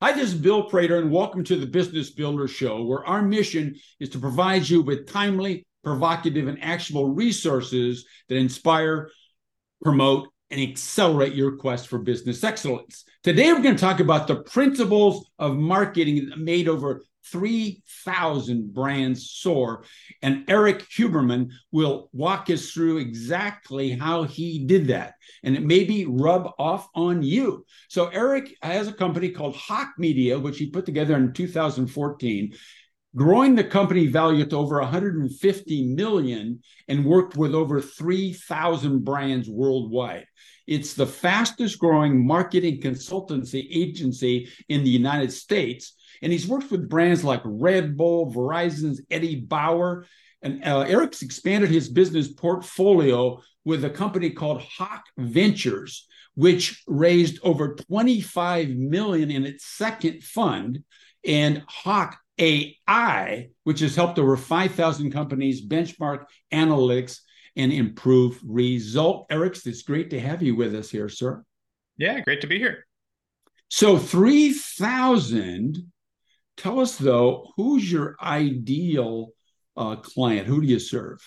Hi, this is Bill Prater, and welcome to the Business Builder Show, where our mission is to provide you with timely, provocative, and actionable resources that inspire, promote, and accelerate your quest for business excellence. Today, we're going to talk about the principles of marketing that made over 3,000 brands soar. And Erik Huberman will walk us through exactly how he did that. And it may be rub off on you. So, Erik has a company called Hawk Media, which he put together in 2014 growing the company value to over 150 million and worked with over 3000 brands worldwide it's the fastest growing marketing consultancy agency in the united states. And he's worked with brands like red bull verizon's eddie bauer. And uh, erik's expanded his business portfolio with a company called hawk ventures which raised over 25 million in its second fund. And hawk AI, which has helped over 5,000 companies benchmark analytics and improve result. Erik, it's great to have you with us here, sir. Yeah, great to be here. So 3,000. Tell us though, who's your ideal uh, client? Who do you serve?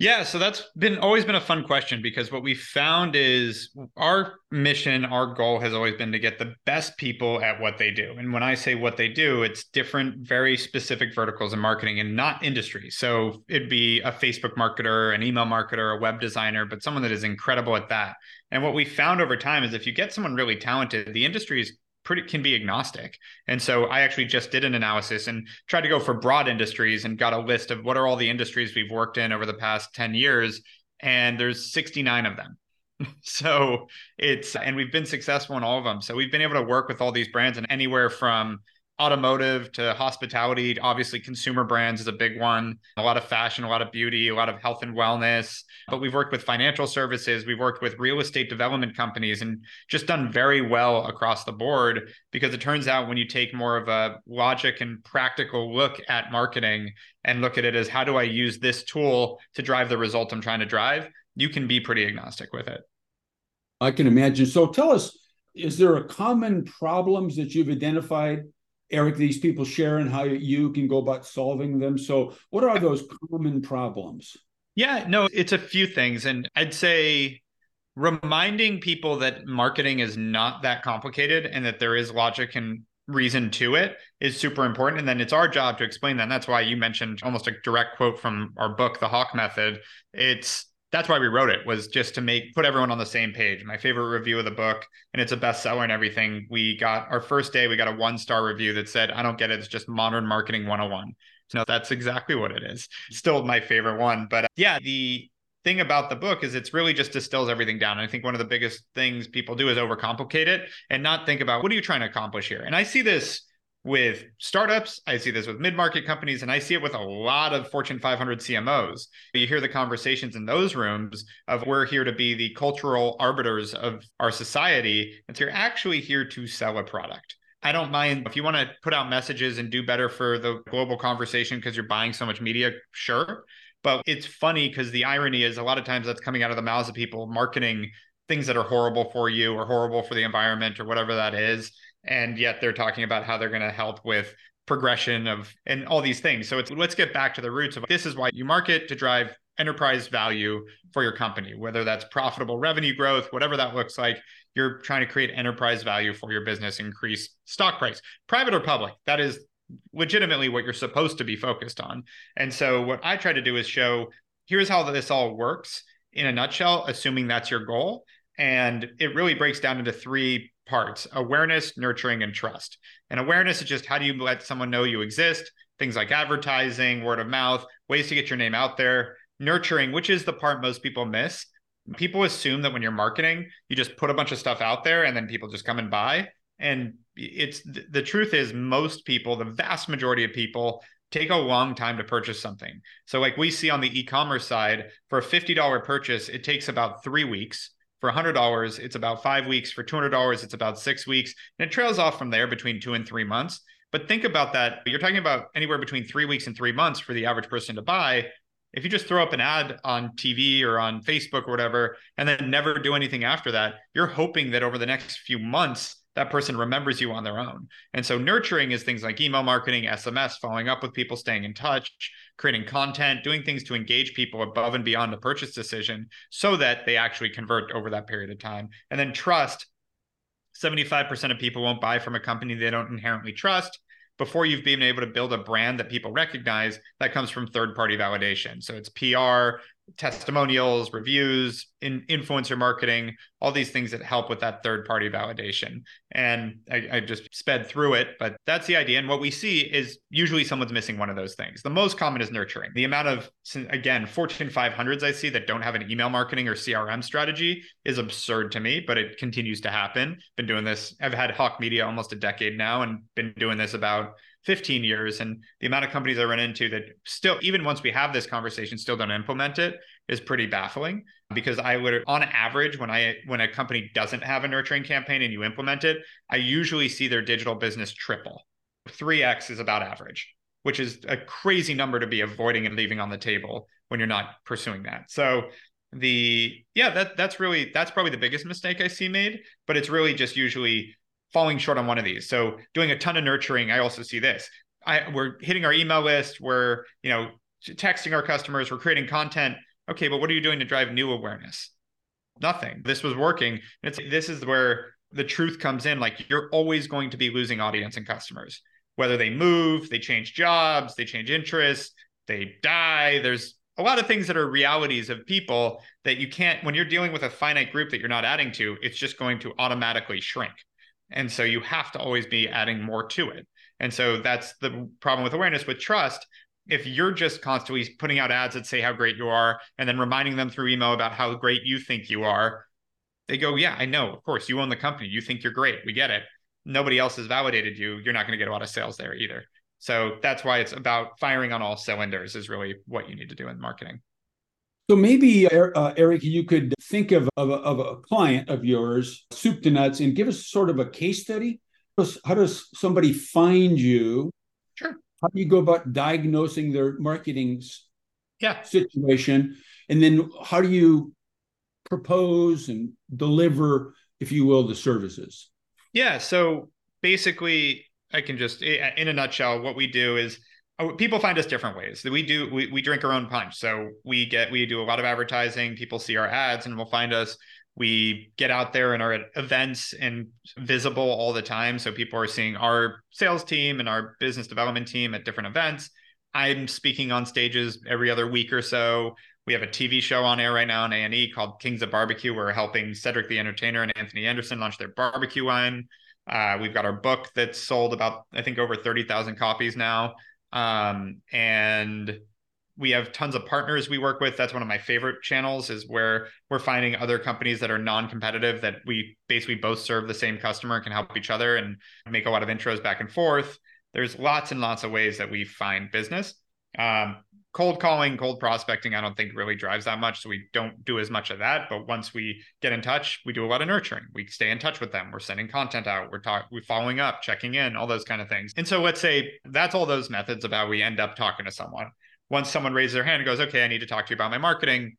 Yeah, so that's been always been a fun question because what we found is our mission, our goal has always been to get the best people at what they do. And when I say what they do, it's different, very specific verticals in marketing and not industry. So it'd be a Facebook marketer, an email marketer, a web designer, but someone that is incredible at that. And what we found over time is if you get someone really talented, the industry is pretty can be agnostic. And so I actually just did an analysis and tried to go for broad industries and got a list of what are all the industries we've worked in over the past 10 years and there's 69 of them. so it's and we've been successful in all of them. So we've been able to work with all these brands and anywhere from automotive to hospitality. Obviously, consumer brands is a big one. A lot of fashion, a lot of beauty, a lot of health and wellness. But we've worked with financial services, we've worked with real estate development companies, and just done very well across the board because it turns out when you take more of a logic and practical look at marketing and look at it as how do I use this tool to drive the result I'm trying to drive, you can be pretty agnostic with it. I can imagine. So tell us, is there a common problems that you've identified Erik, these people share and how you can go about solving them. So, what are those common problems? Yeah, no, it's a few things. And I'd say reminding people that marketing is not that complicated and that there is logic and reason to it is super important. And then it's our job to explain that. And that's why you mentioned almost a direct quote from our book, The Hawk Method. It's that's why we wrote it was just to make put everyone on the same page. My favorite review of the book and it's a bestseller and everything. We got our first day we got a one star review that said i don't get it. It's just modern marketing 101 so that's exactly what it is. Still my favorite one but uh, yeah the thing about the book is it's really just distills everything down. And i think one of the biggest things people do is overcomplicate it and not think about what are you trying to accomplish here? And i see this with startups. I see this with mid market companies, and I see it with a lot of Fortune 500 CMOs. You hear the conversations in those rooms of we're here to be the cultural arbiters of our society. And so you're actually here to sell a product. I don't mind if you want to put out messages and do better for the global conversation because you're buying so much media, sure. But it's funny because the irony is a lot of times that's coming out of the mouths of people marketing things that are horrible for you or horrible for the environment or whatever that is and yet they're talking about how they're going to help with progression of and all these things. So it's let's get back to the roots of this is why you market to drive enterprise value for your company, whether that's profitable revenue growth, whatever that looks like. You're trying to create enterprise value for your business, increase stock price, private or public. That is legitimately what you're supposed to be focused on. And so what I try to do is show here's how this all works in a nutshell, assuming that's your goal. And it really breaks down into three parts awareness, nurturing, and trust. And awareness is just how do you let someone know you exist? Things like advertising, word of mouth, ways to get your name out there. Nurturing, which is the part most people miss. People assume that when you're marketing, you just put a bunch of stuff out there and then people just come and buy. And it's the truth is, most people, the vast majority of people, take a long time to purchase something. So, like we see on the e commerce side, for a $50 purchase, it takes about three weeks for $100, it's about five weeks. For $200, it's about six weeks. And it trails off from there between two and three months. But think about that. You're talking about anywhere between three weeks and three months for the average person to buy. If you just throw up an ad on TV or on Facebook or whatever, and then never do anything after that, you're hoping that over the next few months, that person remembers you on their own. And so nurturing is things like email marketing, SMS, following up with people, staying in touch, creating content, doing things to engage people above and beyond the purchase decision so that they actually convert over that period of time. And then trust. 75% of people won't buy from a company they don't inherently trust. Before you've been able to build a brand that people recognize that comes from third party validation. So it's pr testimonials, reviews, in influencer marketing, all these things that help with that third party validation. And I, I, just sped through it, but that's the idea. And what we see is usually someone's missing one of those things. The most common is nurturing. The amount of, again, Fortune 500s I see that don't have an email marketing or CRM strategy is absurd to me, but it continues to happen. Been doing this, I've had Hawk Media almost a decade now and been doing this about 15 years and the amount of companies I run into that still, even once we have this conversation, still don't implement it is pretty baffling because I would on average when I when a company doesn't have a nurturing campaign and you implement it, I usually see their digital business triple. 3x is about average, which is a crazy number to be avoiding and leaving on the table when you're not pursuing that. So the yeah, that that's really that's probably the biggest mistake I see made, but it's really just usually falling short on one of these. So doing a ton of nurturing, I also see this. I, we're hitting our email list. We're you know texting our customers. We're creating content. Okay, but what are you doing to drive new awareness? Nothing. This was working. It's this is where the truth comes in. Like you're always going to be losing audience and customers, whether they move, they change jobs, they change interests, they die. There's a lot of things that are realities of people that you can't when you're dealing with a finite group that you're not adding to it's just going to automatically shrink and so you have to always be adding more to it. And so that's the problem with awareness with trust. If you're just constantly putting out ads that say how great you are and then reminding them through email about how great you think you are, they go, Yeah, I know. Of course, you own the company. You think you're great. We get it. Nobody else has validated you. You're not going to get a lot of sales there either. So that's why it's about firing on all cylinders, is really what you need to do in marketing. So maybe, uh, Erik, you could think of, of, a, of a client of yours, soup to nuts, and give us sort of a case study. How does somebody find you? Sure. How do you go about diagnosing their marketing yeah. situation? And then how do you propose and deliver, if you will, the services? Yeah. So basically, I can just, in a nutshell, what we do is people find us different ways. We do we, we drink our own punch. So we get we do a lot of advertising. People see our ads and will find us. We get out there and are at events and visible all the time. So people are seeing our sales team and our business development team at different events. I'm speaking on stages every other week or so. We have a tv show on air right now on a&e called kings of barbecue. We're helping cedric the entertainer and anthony anderson launch their barbecue line. Uh, we've got our book that's sold about i think over 30000 copies now um, and we have tons of partners we work with. That's one of my favorite channels is where we're finding other companies that are non-competitive that we basically both serve the same customer can help each other and make a lot of intros back and forth. There's lots and lots of ways that we find business. Um, cold calling, cold prospecting, I don't think really drives that much. So we don't do as much of that. But once we get in touch, we do a lot of nurturing. We stay in touch with them. We're sending content out. We're talking, we're following up, checking in, all those kind of things. And so let's say that's all those methods about we end up talking to someone. Once someone raises their hand and goes, okay, I need to talk to you about my marketing.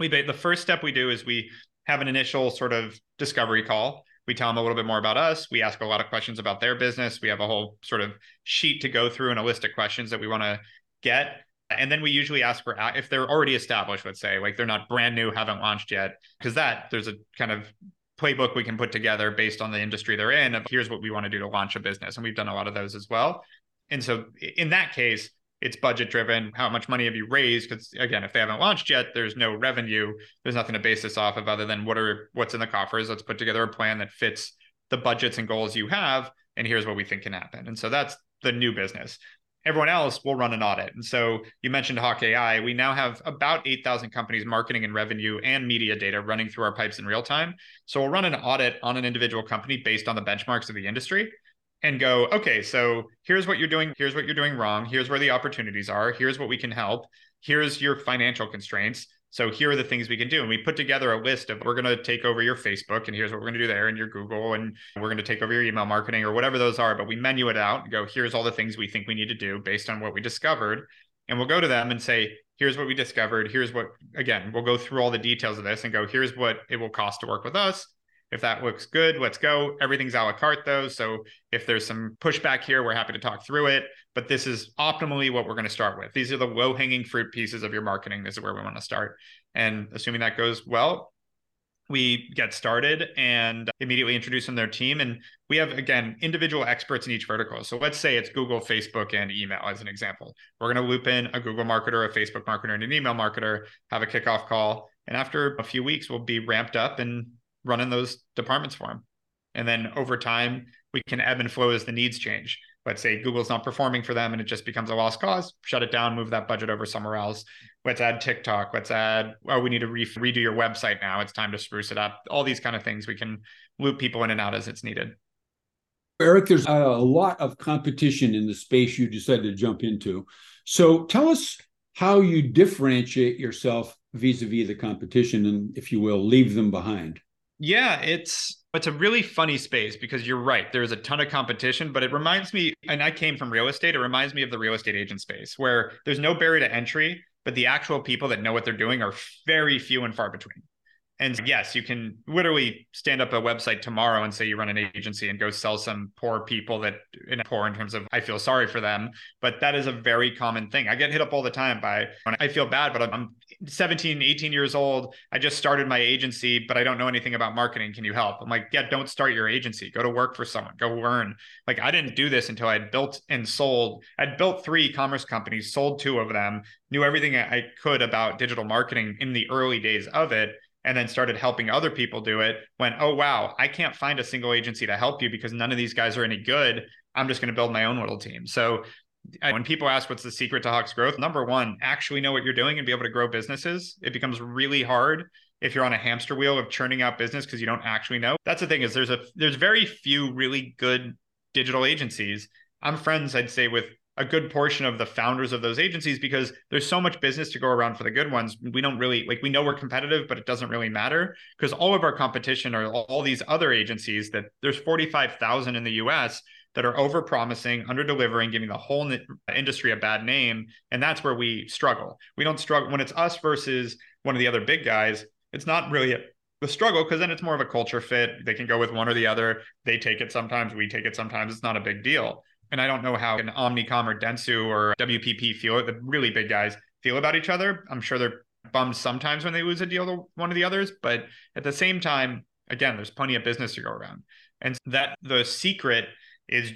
We the first step we do is we have an initial sort of discovery call. We tell them a little bit more about us. We ask a lot of questions about their business. We have a whole sort of sheet to go through and a list of questions that we want to get and then we usually ask for if they're already established, let's say, like they're not brand new, haven't launched yet, because that there's a kind of playbook we can put together based on the industry they're in of here's what we want to do to launch a business. And we've done a lot of those as well. And so in that case, it's budget driven. How much money have you raised? Because again, if they haven't launched yet, there's no revenue. There's nothing to base this off of other than what are what's in the coffers. Let's put together a plan that fits the budgets and goals you have. And here's what we think can happen. And so that's the new business everyone else will run an audit. And so you mentioned Hawk AI. We now have about 8,000 companies marketing and revenue and media data running through our pipes in real time. So we'll run an audit on an individual company based on the benchmarks of the industry and go, okay, so here's what you're doing. Here's what you're doing wrong. Here's where the opportunities are. Here's what we can help. Here's your financial constraints. So here are the things we can do. And we put together a list of we're going to take over your Facebook and here's what we're going to do there and your Google and we're going to take over your email marketing or whatever those are. But we menu it out and go, here's all the things we think we need to do based on what we discovered. And we'll go to them and say, here's what we discovered. Here's what, again, we'll go through all the details of this and go, here's what it will cost to work with us. If that looks good, let's go. Everything's a la carte though. So if there's some pushback here, we're happy to talk through it. But this is optimally what we're going to start with. These are the low hanging fruit pieces of your marketing. This is where we want to start. And assuming that goes well, we get started and immediately introduce them to their team. And we have, again, individual experts in each vertical. So let's say it's Google, Facebook, and email as an example. We're going to loop in a Google marketer, a Facebook marketer, and an email marketer, have a kickoff call. And after a few weeks, we'll be ramped up and running those departments for them. And then over time, we can ebb and flow as the needs change let's say Google's not performing for them and it just becomes a lost cause, shut it down, move that budget over somewhere else. Let's add TikTok. Let's add, oh, we need to re- redo your website now. It's time to spruce it up. All these kind of things we can loop people in and out as it's needed. Erik, there's a lot of competition in the space you decided to jump into. So tell us how you differentiate yourself vis-a-vis the competition and, if you will, leave them behind. Yeah, it's it's a really funny space because you're right. There's a ton of competition, but it reminds me, and I came from real estate, it reminds me of the real estate agent space where there's no barrier to entry, but the actual people that know what they're doing are very few and far between. And yes, you can literally stand up a website tomorrow and say you run an agency and go sell some poor people that in poor in terms of I feel sorry for them. But that is a very common thing. I get hit up all the time by I feel bad, but I'm 17, 18 years old. I just started my agency, but I don't know anything about marketing. Can you help? I'm like, yeah, don't start your agency. Go to work for someone. Go learn. Like I didn't do this until I'd built and sold. I'd built three e-commerce companies, sold two of them, knew everything I could about digital marketing in the early days of it and then started helping other people do it went oh wow i can't find a single agency to help you because none of these guys are any good i'm just going to build my own little team so when people ask what's the secret to hawks growth number one actually know what you're doing and be able to grow businesses. It becomes really hard if you're on a hamster wheel of churning out business because you don't actually know. That's the thing is there's a there's very few really good digital agencies. I'm friends i'd say with a good portion of the founders of those agencies because there's so much business to go around for the good ones. We don't really like we know we're competitive, but it doesn't really matter because all of our competition are all these other agencies that there's 45,000 in the US that are over promising, under delivering, giving the whole industry a bad name. And that's where we struggle. We don't struggle when it's us versus one of the other big guys. It's not really a, the struggle because then it's more of a culture fit. They can go with one or the other. They take it sometimes, we take it sometimes. It's not a big deal and I don't know how an Omnicom or Dentsu or WPP feel, the really big guys feel about each other. I'm sure they're bummed sometimes when they lose a deal to one of the others, but at the same time, again, there's plenty of business to go around. And that the secret is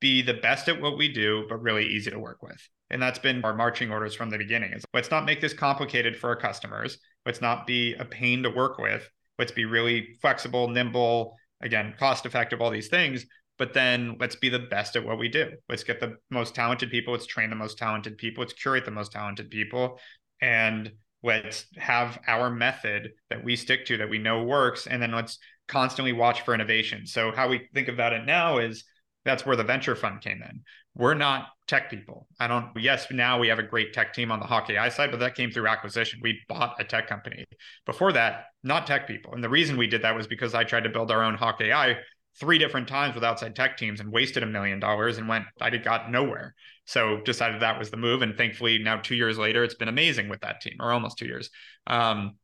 be the best at what we do, but really easy to work with. And that's been our marching orders from the beginning. Is let's not make this complicated for our customers. Let's not be a pain to work with. Let's be really flexible, nimble, again, cost effective, all these things, but then let's be the best at what we do. Let's get the most talented people. Let's train the most talented people. Let's curate the most talented people. And let's have our method that we stick to that we know works. And then let's constantly watch for innovation. So, how we think about it now is that's where the venture fund came in. We're not tech people. I don't, yes, now we have a great tech team on the Hawk AI side, but that came through acquisition. We bought a tech company. Before that, not tech people. And the reason we did that was because I tried to build our own Hawk AI three different times with outside tech teams and wasted a million dollars and went, I got nowhere. So decided that was the move. And thankfully, now two years later, it's been amazing with that team, or almost two years. Um,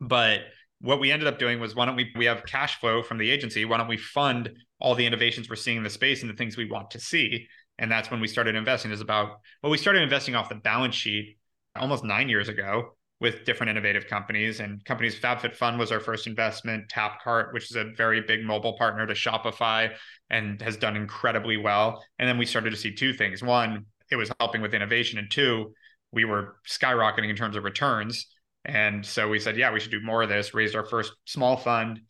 but what we ended up doing was why don't we we have cash flow from the agency? Why don't we fund all the innovations we're seeing in the space and the things we want to see? And that's when we started investing. Is about well, we started investing off the balance sheet almost nine years ago with different innovative companies and companies FabFitFun was our first investment, Tapcart, which is a very big mobile partner to Shopify and has done incredibly well. And then we started to see two things. One, it was helping with innovation. And two, we were skyrocketing in terms of returns. And so we said, yeah, we should do more of this, raised our first small fund,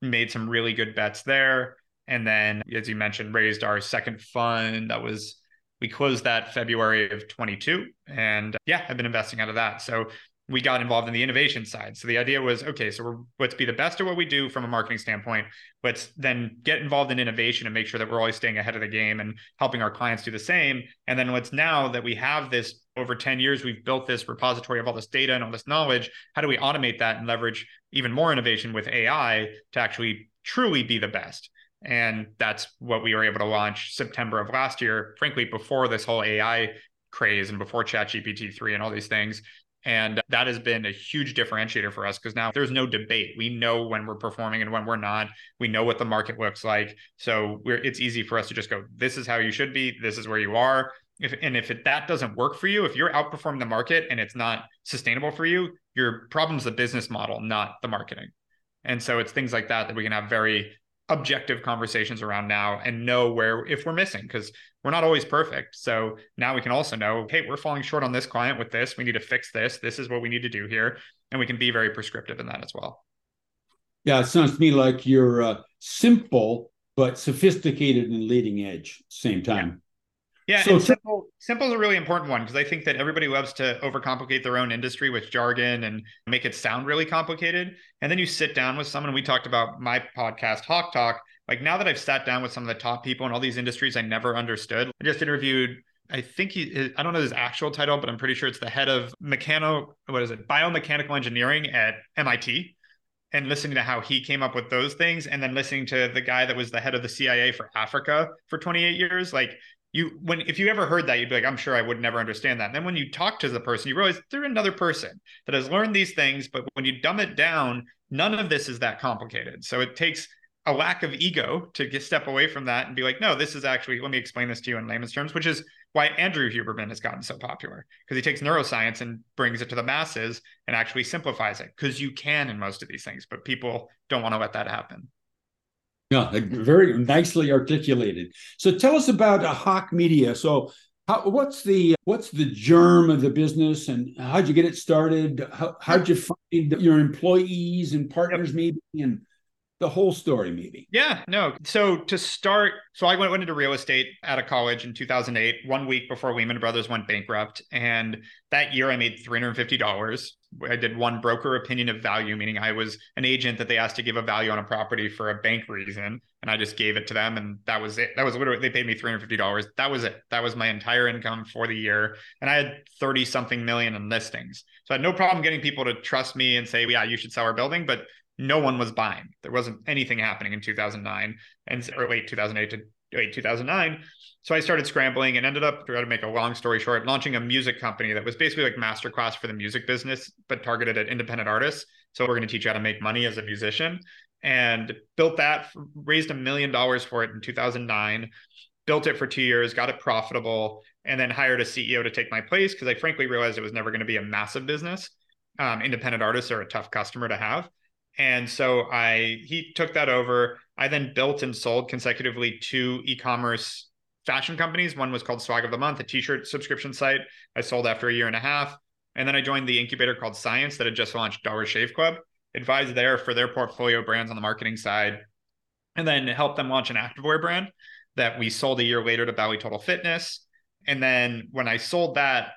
made some really good bets there. And then, as you mentioned, raised our second fund that was we closed that February of 22 and yeah, I've been investing out of that. So we got involved in the innovation side. So the idea was, okay, so we're, let's be the best at what we do from a marketing standpoint. Let's then get involved in innovation and make sure that we're always staying ahead of the game and helping our clients do the same. And then let's now that we have this over 10 years, we've built this repository of all this data and all this knowledge. How do we automate that and leverage even more innovation with AI to actually truly be the best? And that's what we were able to launch September of last year, frankly, before this whole AI craze and before ChatGPT 3 and all these things And that has been a huge differentiator for us because now there's no debate. We know when we're performing and when we're not. We know what the market looks like. So it's easy for us to just go, this is how you should be. This is where you are. If, and if it, that doesn't work for you, if you're outperforming the market and it's not sustainable for you, your problem's the business model, not the marketing. And so it's things like that that we can have very objective conversations around now and know where if we're missing because we're not always perfect. So now we can also know, hey, we're falling short on this client with this. We need to fix this. This is what we need to do here. And we can be very prescriptive in that as well. Yeah, it sounds to me like you're uh, simple but sophisticated and leading edge same time. Yeah, so simple simple is a really important one because I think that everybody loves to overcomplicate their own industry with jargon and make it sound really complicated. And then you sit down with someone. We talked about my podcast, Hawk Talk. Like now that I've sat down with some of the top people in all these industries I never understood. I just interviewed I think he, I don't know his actual title, but I'm pretty sure it's the head of mechano, what is it, biomechanical engineering at MIT. And listening to how he came up with those things, and then listening to the guy that was the head of the CIA for Africa for 28 years, like you when if you ever heard that you'd be like i'm sure i would never understand that. And then when you talk to the person you realize they're another person that has learned these things but when you dumb it down none of this is that complicated. So it takes a lack of ego to get step away from that and be like no this is actually let me explain this to you in layman's terms which is why andrew huberman has gotten so popular because he takes neuroscience and brings it to the masses and actually simplifies it because you can in most of these things but people don't want to let that happen yeah, very nicely articulated. So tell us about uh, Hawk Media. So how, what's the what's the germ of the business and how'd you get it started? How, how'd you find your employees and partners maybe and the whole story maybe yeah no so to start so i went, went into real estate out of college in 2008 one week before lehman brothers went bankrupt and that year i made $350 i did one broker opinion of value meaning i was an agent that they asked to give a value on a property for a bank reason and i just gave it to them and that was it. That was literally they paid me $350 that was it. That was my entire income for the year and i had 30 something million in listings. So i had no problem getting people to trust me and say yeah you should sell our building but no one was buying. There wasn't anything happening in 2009 and or late 2008 to late 2009. So I started scrambling and ended up, to make a long story short, launching a music company that was basically like masterclass for the music business, but targeted at independent artists. So we're going to teach you how to make money as a musician and built that, raised a million dollars for it in 2009, built it for two years, got it profitable, and then hired a CEO to take my place because I frankly realized it was never going to be a massive business. Um, independent artists are a tough customer to have. And so I he took that over. I then built and sold consecutively two e-commerce fashion companies. One was called Swag of the Month, a t-shirt subscription site. I sold after a year and a half. And then I joined the incubator called Science that had just launched Dollar Shave Club, advised there for their portfolio brands on the marketing side, and then helped them launch an activewear brand that we sold a year later to Bally Total Fitness. And then when I sold that,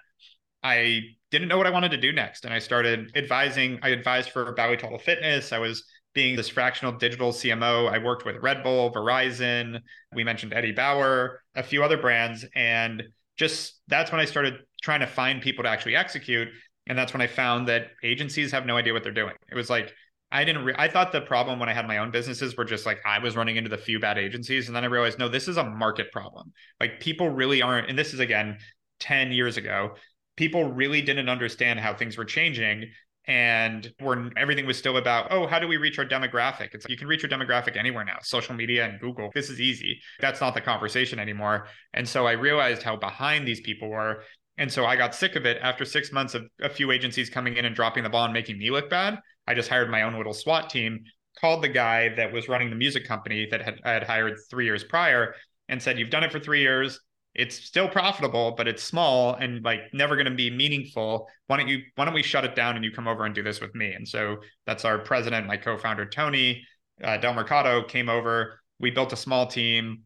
I didn't know what I wanted to do next. And I started advising. I advised for Bally Total Fitness. I was being this fractional digital CMO. I worked with Red Bull, Verizon. We mentioned Eddie Bauer, a few other brands. And just that's when I started trying to find people to actually execute. And that's when I found that agencies have no idea what they're doing. It was like, I didn't, re- I thought the problem when I had my own businesses were just like I was running into the few bad agencies. And then I realized, no, this is a market problem. Like people really aren't, and this is again 10 years ago, people really didn't understand how things were changing and where everything was still about oh how do we reach our demographic? It's like you can reach your demographic anywhere now social media and google. This is easy. That's not the conversation anymore. And so i realized how behind these people were. And so i got sick of it. After six months of a few agencies coming in and dropping the ball and making me look bad i just hired my own little swat team called the guy that was running the music company that had, I had hired three years prior and said you've done it for three years it's still profitable, but it's small and like never going to be meaningful. Why don't you, why don't we shut it down and you come over and do this with me? And so that's our president, my co-founder, Tony uh, Del Mercado came over. We built a small team.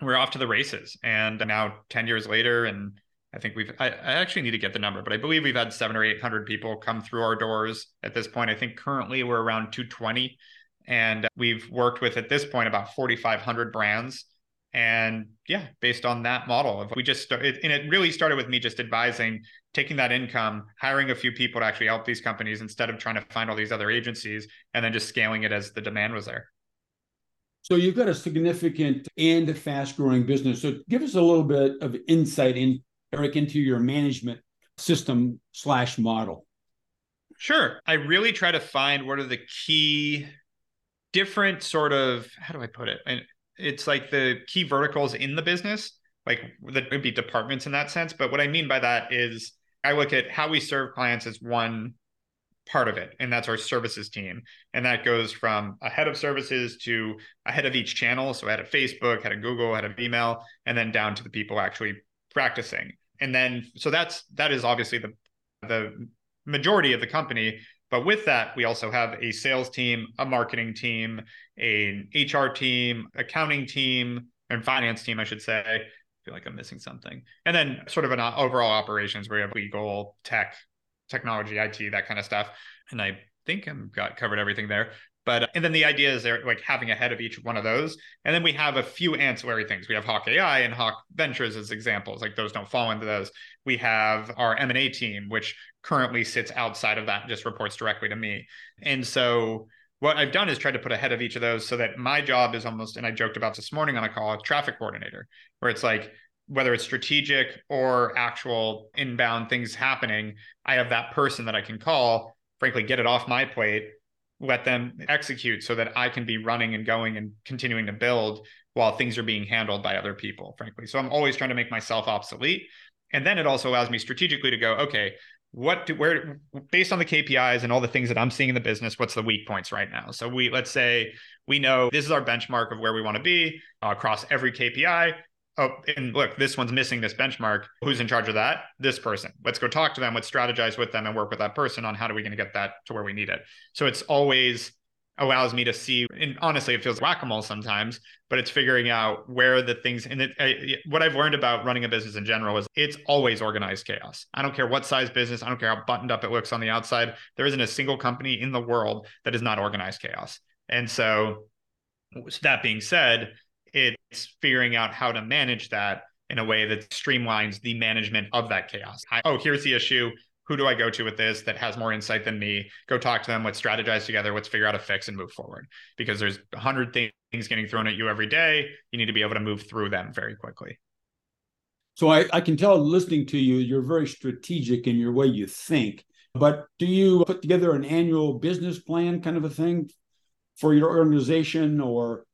We're off to the races. And now 10 years later, and I think we've, I, I actually need to get the number, but I believe we've had seven or 800 people come through our doors at this point. I think currently we're around 220 and we've worked with at this point about 4,500 brands and yeah based on that model of we just started and it really started with me just advising taking that income hiring a few people to actually help these companies instead of trying to find all these other agencies and then just scaling it as the demand was there so you've got a significant and fast growing business so give us a little bit of insight in erik into your management system slash model? Sure. I really try to find what are the key different sort of how do I put it? And it's like the key verticals in the business, like that would be departments in that sense. But what I mean by that is I look at how we serve clients as one part of it, and that's our services team. And that goes from a head of services to a head of each channel. So head of Facebook, head of Google, head of email, and then down to the people actually practicing. And then so that's that is obviously the the majority of the company but with that, we also have a sales team, a marketing team, an HR team, accounting team, and finance team, I should say. I feel like I'm missing something. And then sort of an uh, overall operations where we have legal, tech, technology, IT, that kind of stuff. And I think I've got covered everything there. But uh, and then the idea is they're like having a head of each one of those. And then we have a few ancillary things. We have Hawk AI and Hawk Ventures as examples. Like those don't fall into those. We have our M&A team, which currently sits outside of that and just reports directly to me. And so what I've done is tried to put ahead of each of those so that my job is almost, and I joked about this morning on a call, a traffic coordinator, where it's like whether it's strategic or actual inbound things happening, I have that person that I can call, frankly, get it off my plate let them execute so that I can be running and going and continuing to build while things are being handled by other people, frankly. So I'm always trying to make myself obsolete. And then it also allows me strategically to go, okay, what do where based on the KPIs and all the things that I'm seeing in the business, what's the weak points right now? So we let's say we know this is our benchmark of where we want to be uh, across every KPI oh, and look, this one's missing this benchmark. Who's in charge of that? This person. Let's go talk to them. Let's strategize with them and work with that person on how are we going to get that to where we need it. So it's always allows me to see and honestly it feels whack-a-mole sometimes but it's figuring out where the things and it, I, what i've learned about running a business in general is it's always organized chaos i don't care what size business i don't care how buttoned up it looks on the outside there isn't a single company in the world that is not organized chaos and so that being said it's figuring out how to manage that in a way that streamlines the management of that chaos. I, oh, here's the issue. Who do I go to with this that has more insight than me? Go talk to them. Let's strategize together. Let's figure out a fix and move forward. Because there's a hundred things getting thrown at you every day. You need to be able to move through them very quickly. So I, I can tell listening to you, you're very strategic in your way you think. But do you put together an annual business plan kind of a thing for your organization or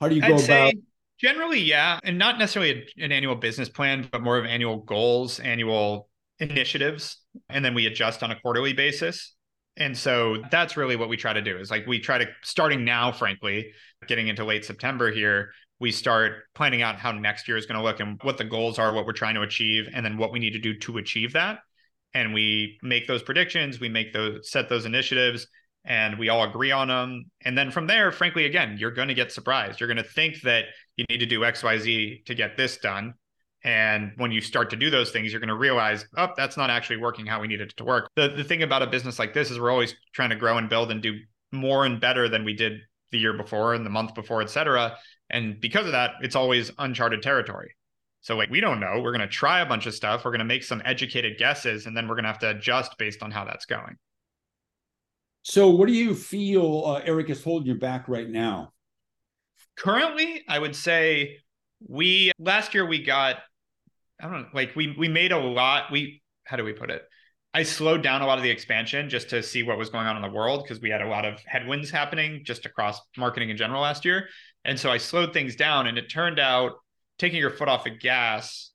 how do you go I'd about? Generally, yeah, and not necessarily a, an annual business plan, but more of annual goals, annual initiatives, and then we adjust on a quarterly basis. And so that's really what we try to do is like we try to starting now, frankly, getting into late September here, we start planning out how next year is going to look and what the goals are, what we're trying to achieve, and then what we need to do to achieve that. And we make those predictions, we make those set those initiatives, and we all agree on them. And then from there, frankly, again, you're going to get surprised. You're going to think that you need to do XYZ to get this done. And when you start to do those things, you're going to realize, oh, that's not actually working how we need it to work. The, the thing about a business like this is we're always trying to grow and build and do more and better than we did the year before and the month before, et cetera. And because of that, it's always uncharted territory. So like we don't know. We're going to try a bunch of stuff. We're going to make some educated guesses, and then we're going to have to adjust based on how that's going. So, what do you feel uh, Erik is holding you back right now? Currently, I would say we last year we got I don't know, like we we made a lot. We how do we put it? I slowed down a lot of the expansion just to see what was going on in the world because we had a lot of headwinds happening just across marketing in general last year. And so I slowed things down and it turned out taking your foot off the gas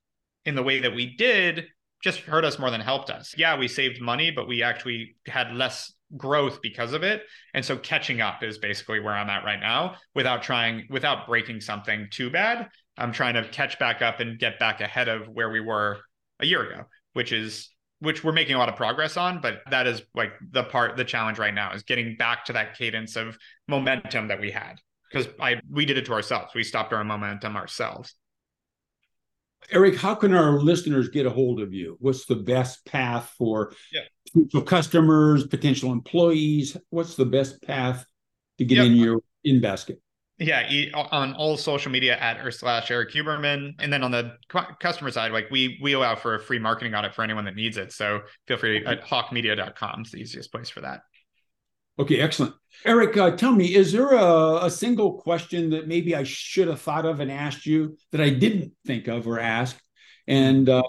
in the way that we did just hurt us more than helped us. Yeah, we saved money, but we actually had less growth because of it. And so catching up is basically where I'm at right now without trying, without breaking something too bad. I'm trying to catch back up and get back ahead of where we were a year ago, which is which we're making a lot of progress on, but that is like the part the challenge right now is getting back to that cadence of momentum that we had. Because I we did it to ourselves. We stopped our momentum ourselves. Erik, how can our listeners get a hold of you? What's the best path for yeah. potential customers, potential employees? What's the best path to get yep. in your in basket? Yeah, on all social media at or slash Erik Huberman, and then on the customer side, like we we allow for a free marketing audit for anyone that needs it. So feel free at hawkmedia.com is the easiest place for that. Okay, excellent. Erik, uh, tell me, is there a, a, single question that maybe I should have thought of and asked you that I didn't think of or ask? And uh,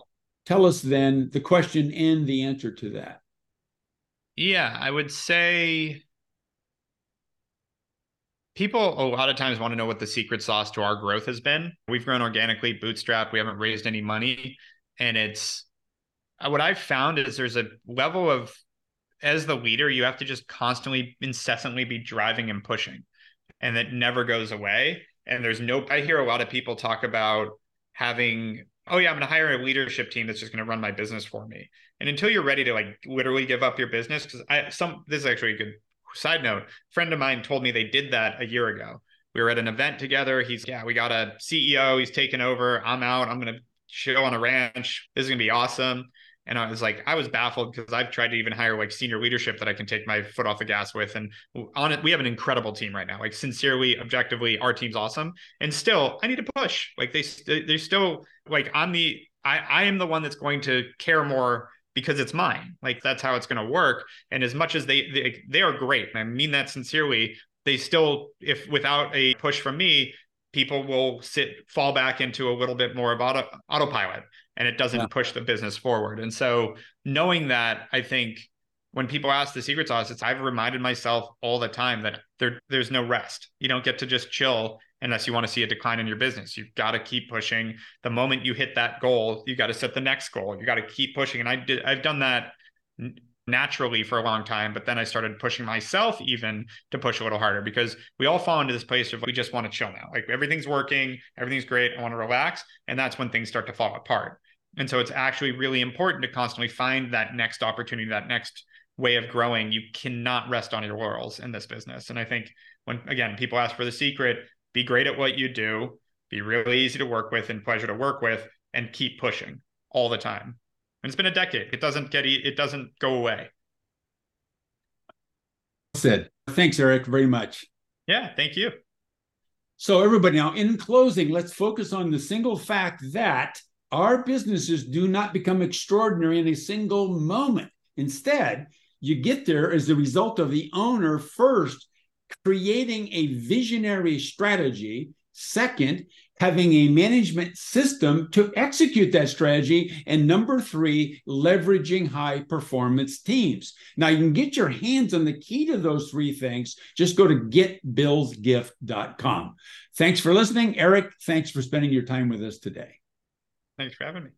tell us then the question and the answer to that. Yeah, I would say people a lot of times want to know what the secret sauce to our growth has been. We've grown organically, bootstrap. We haven't raised any money. And it's what I've found is there's a level of, as the leader, you have to just constantly, incessantly be driving and pushing. And that never goes away. And there's no, I hear a lot of people talk about having, oh, yeah, I'm going to hire a leadership team that's just going to run my business for me. And until you're ready to like literally give up your business, because I, some, this is actually a good Side note, friend of mine told me they did that a year ago. We were at an event together. He's, yeah, we got a CEO. He's taken over. I'm out. I'm going to chill on a ranch. This is going to be awesome. And I was like, I was baffled because I've tried to even hire like senior leadership that I can take my foot off the gas with. And on it, we have an incredible team right now. Like sincerely, objectively, our team's awesome. And still, I need to push. Like they, they still like I'm the, I, I am the one that's going to care more because it's mine. Like that's how it's going to work. And as much as they, they they are great, and I mean that sincerely, they still if without a push from me, people will sit fall back into a little bit more of auto, autopilot and it doesn't yeah. push the business forward. And so knowing that, I think when people ask the secret sauce, it's I've reminded myself all the time that there there's no rest. You don't get to just chill unless you want to see a decline in your business. You've got to keep pushing. The moment you hit that goal, you got to set the next goal. You got to keep pushing. And I did I've done that naturally for a long time, but then I started pushing myself even to push a little harder because we all fall into this place of we just want to chill now. Like everything's working, everything's great, I want to relax, and that's when things start to fall apart. And so it's actually really important to constantly find that next opportunity, that next way of growing. You cannot rest on your laurels in this business. And I think when again people ask for the secret, be great at what you do, be really easy to work with and pleasure to work with, and keep pushing all the time. And it's been a decade. It doesn't get it doesn't go away. Said. Thanks, Erik, very much. Yeah, thank you. So, everybody, now in closing, let's focus on the single fact that our businesses do not become extraordinary in a single moment. Instead, you get there as a result of the owner first creating a visionary strategy. Second, having a management system to execute that strategy. And number three, leveraging high performance teams. Now, you can get your hands on the key to those three things. Just go to getbillsgift.com. Thanks for listening. Erik, thanks for spending your time with us today. Thanks for having me.